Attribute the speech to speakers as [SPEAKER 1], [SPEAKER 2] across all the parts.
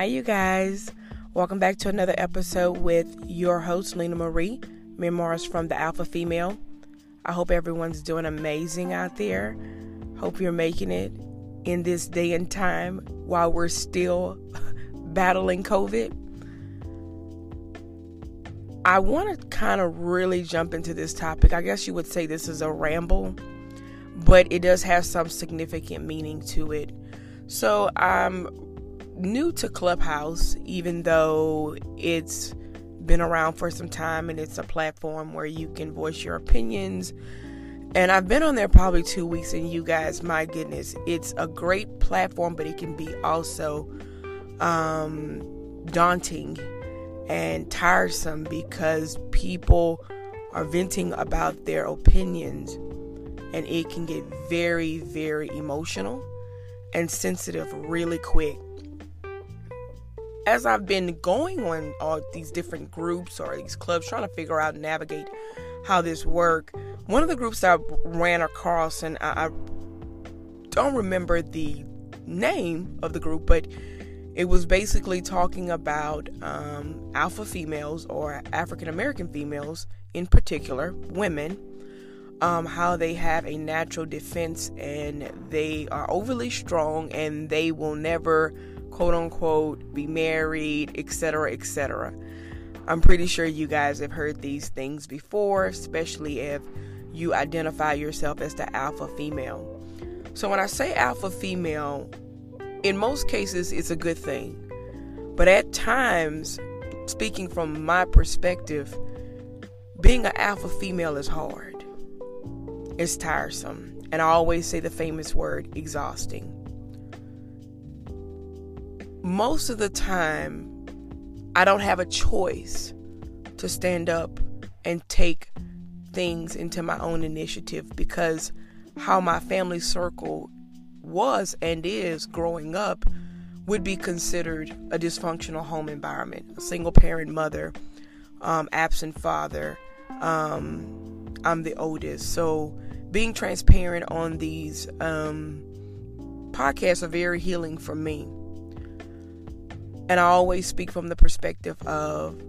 [SPEAKER 1] Hi, you guys. Welcome back to another episode with your host, Lena Marie, Memoirs from the Alpha Female. I hope everyone's doing amazing out there. Hope you're making it in this day and time while we're still battling COVID. I want to kind of really jump into this topic. I guess you would say this is a ramble, but it does have some significant meaning to it. So I'm new to Clubhouse, even though it's been around for some time and it's a platform where you can voice your opinions. And I've been on there probably two weeks, and you guys, my goodness, it's a great platform, but it can be also um, daunting and tiresome because people are venting about their opinions, and it can get very, very emotional and sensitive really quick. As I've been going on all these different groups or these clubs, trying to figure out and navigate how this work, one of the groups that I ran across, and I, I don't remember the name of the group, but it was basically talking about um, alpha females or African American females in particular, women, um, how they have a natural defense and they are overly strong and they will never, quote unquote, be married, etc., etc. I'm pretty sure you guys have heard these things before, especially if you identify yourself as the alpha female. So, when I say alpha female, in most cases, it's a good thing. But at times, speaking from my perspective, being an alpha female is hard. It's tiresome. And I always say the famous word exhausting. Most of the time, I don't have a choice to stand up and take things into my own initiative because how my family circle was and is growing up would be considered a dysfunctional home environment. A single parent mother um, absent father um, i'm the oldest. So being transparent on these um, podcasts are very healing for me and i always speak from the perspective of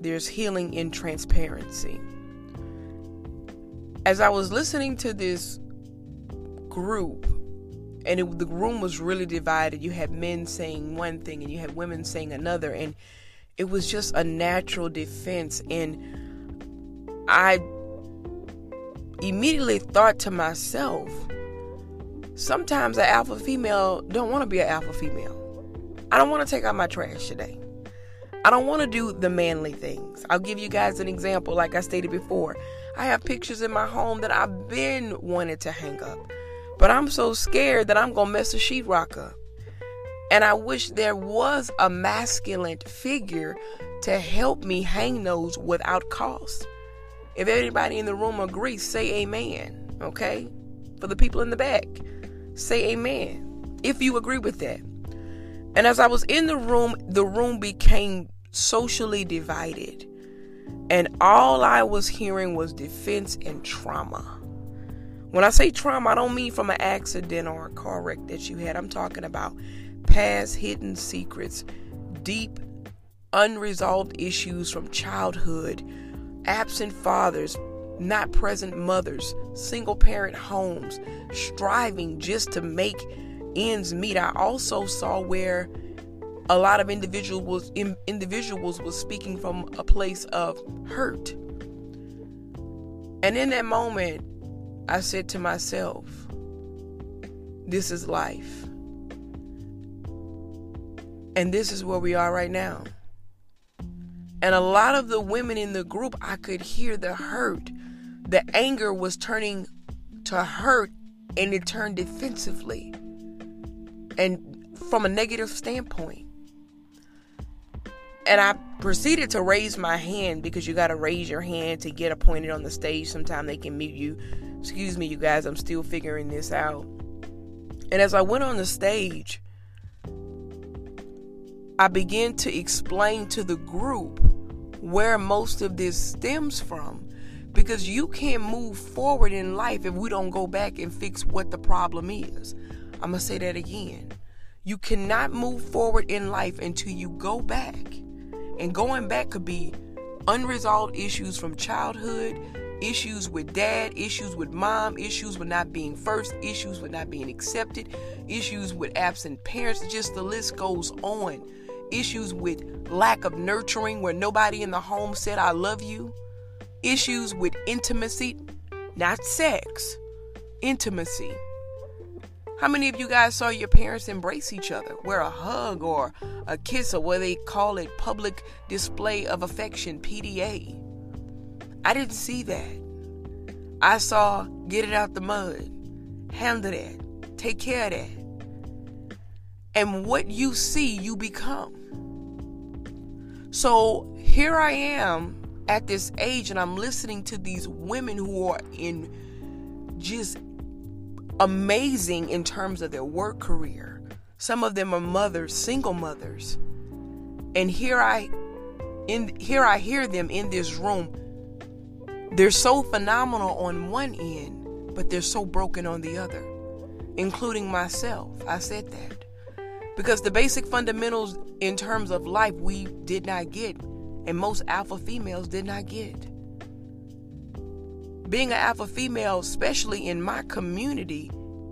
[SPEAKER 1] there's healing in transparency as i was listening to this group and it, the room was really divided. You had men saying one thing and you had women saying another, and it was just a natural defense. And I immediately thought to myself, sometimes an alpha female don't want to be an alpha female. I don't want to take out my trash today. I don't want to do the manly things. I'll give you guys an example, like I stated before. I have pictures in my home that I've been wanted to hang up. But I'm so scared that I'm going to mess the sheetrock up. And I wish there was a masculine figure to help me hang those without cost. If anybody in the room agrees, say amen. Okay? For the people in the back, say amen. If you agree with that. And as I was in the room, the room became socially divided. And all I was hearing was defense and trauma. When I say trauma, I don't mean from an accident or a car wreck that you had. I'm talking about past hidden secrets, deep unresolved issues from childhood, absent fathers, not present mothers, single parent homes, striving just to make ends meet. I also saw where a lot of individuals individuals was speaking from a place of hurt. And in that moment, I said to myself, this is life. And this is where we are right now. And a lot of the women in the group, I could hear the hurt. The anger was turning to hurt and it turned defensively and from a negative standpoint. And I proceeded to raise my hand because you got to raise your hand to get appointed on the stage. Sometimes they can mute you Excuse me, you guys, I'm still figuring this out. And as I went on the stage, I began to explain to the group where most of this stems from. Because you can't move forward in life if we don't go back and fix what the problem is. I'm going to say that again. You cannot move forward in life until you go back. And going back could be unresolved issues from childhood, issues with dad, issues with mom, issues with not being first, issues with not being accepted, issues with absent parents, just the list goes on. Issues with lack of nurturing where nobody in the home said, I love you. Issues with intimacy, not sex, intimacy. How many of you guys saw your parents embrace each other, where a hug or a kiss, or what they call it public display of affection, PDA? I didn't see that. I saw get it out the mud, handle that, take care of that. And what you see, you become. So here I am at this age, and I'm listening to these women who are in just amazing in terms of their work career. Some of them are mothers, single mothers. And here I in here I hear them in this room. They're so phenomenal on one end, but they're so broken on the other, including myself. I said that. Because the basic fundamentals in terms of life we did not get, and most alpha females did not get being an alpha female, especially in my community,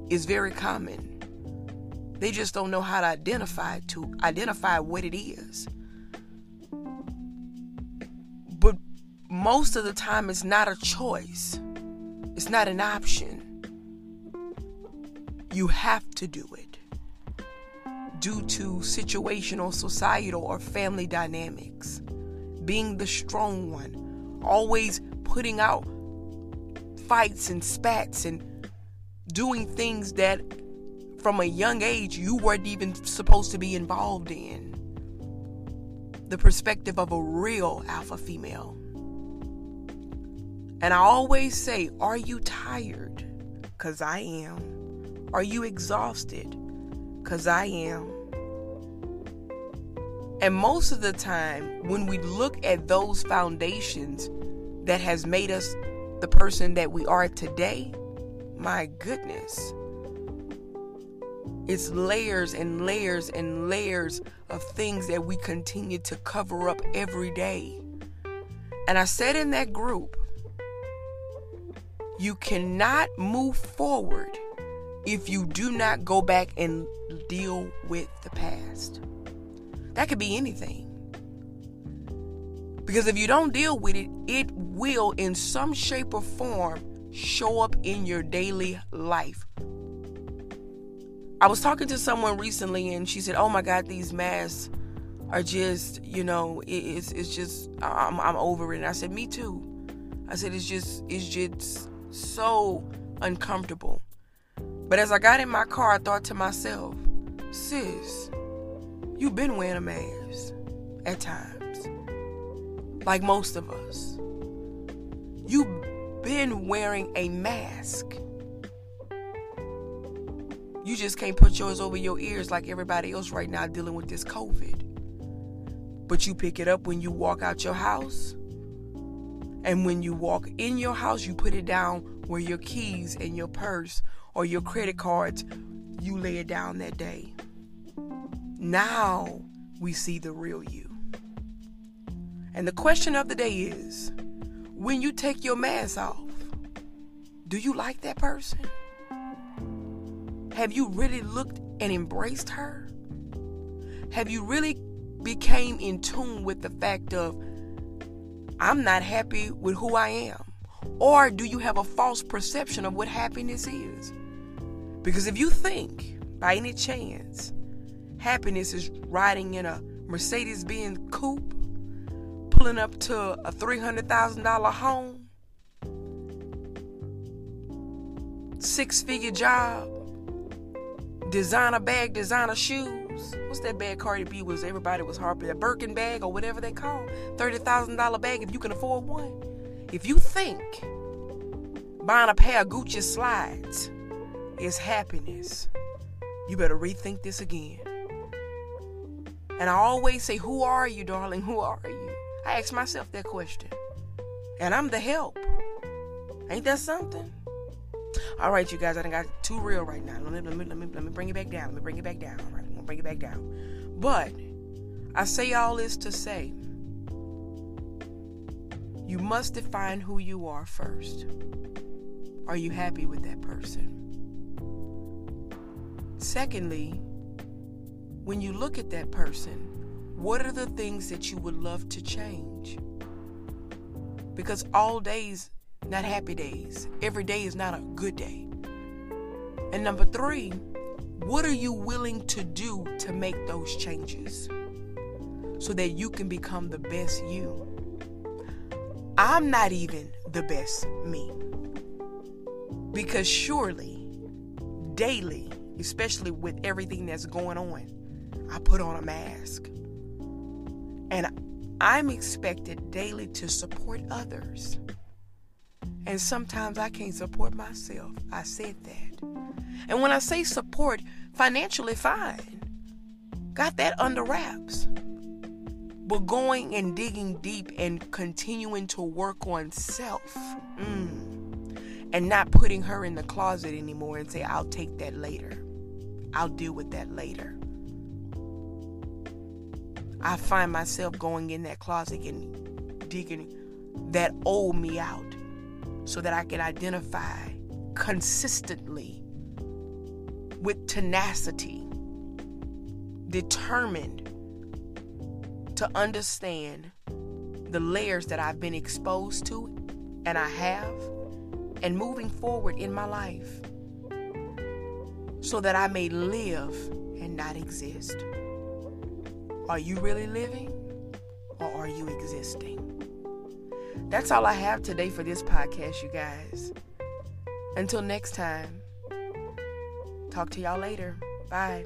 [SPEAKER 1] is very common. They just don't know how to identify to identify what it is. But most of the time it's not a choice. It's not an option. You have to do it due to situational, societal, or family dynamics. Being the strong one, always putting out fights and spats and doing things that from a young age you weren't even supposed to be involved in. The perspective of a real alpha female. And I always say, Are you tired? Because I am. Are you exhausted? Because I am. And most of the time, when we look at those foundations that has made us the person that we are today, my goodness. It's layers and layers and layers of things that we continue to cover up every day. And I said in that group, you cannot move forward if you do not go back and deal with the past. That could be anything. Because if you don't deal with it, it will, in some shape or form, show up in your daily life. I was talking to someone recently and she said, Oh my God, these masks are just, you know, it's, it's just, I'm, I'm over it. And I said, Me too. I said, It's just, it's just so uncomfortable. But as I got in my car, I thought to myself, Sis, you've been wearing a mask at times like most of us. You've been wearing a mask. You just can't put yours over your ears like everybody else right now dealing with this COVID. But you pick it up when you walk out your house. And when you walk in your house, you put it down where your keys and your purse or your credit cards, you lay it down that day. Now we see the real you. And the question of the day is when you take your mask off, do you like that person? Have you really looked and embraced her? Have you really became in tune with the fact of I'm not happy with who I am? Or do you have a false perception of what happiness is? Because if you think by any chance happiness is riding in a Mercedes Benz coupe pulling up to a $300,000 home, six figure job, designer bag, designer shoes. What's that bag Cardi B was? Everybody was harping a Birkin bag or whatever they call $30,000 bag if you can afford one. If you think buying a pair of Gucci slides is happiness, you better rethink this again. And I always say, Who are you, darling? Who are you? I ask myself that question. And I'm the help. Ain't that something? All right, you guys, I got too real right now. Let me, let me, let me, let me bring it back down. Let me bring it back down. All right, I'm gonna bring it back down. But I say all this to say, you must define who you are first. Are you happy with that person? Secondly, when you look at that person, what are the things that you would love to change? Because all days, not happy days. Every day is not a good day. And number three, what are you willing to do to make those changes so that you can become the best you? I'm not even the best me. Because surely, daily, especially with everything that's going on, I put on a mask. I'm expected daily to support others. And sometimes I can't support myself. I said that. And when I say support, financially fine. Got that under wraps. But going and digging deep and continuing to work on self. Mm, and not putting her in the closet anymore and say, I'll take that later. I'll deal with that later. I find myself going in that closet and digging that old me out so that I can identify consistently with tenacity, determined to understand the layers that I've been exposed to and I have, and moving forward in my life so that I may live and not exist. Are you really living or are you existing? That's all I have today for this podcast, you guys. Until next time, talk to y'all later. Bye.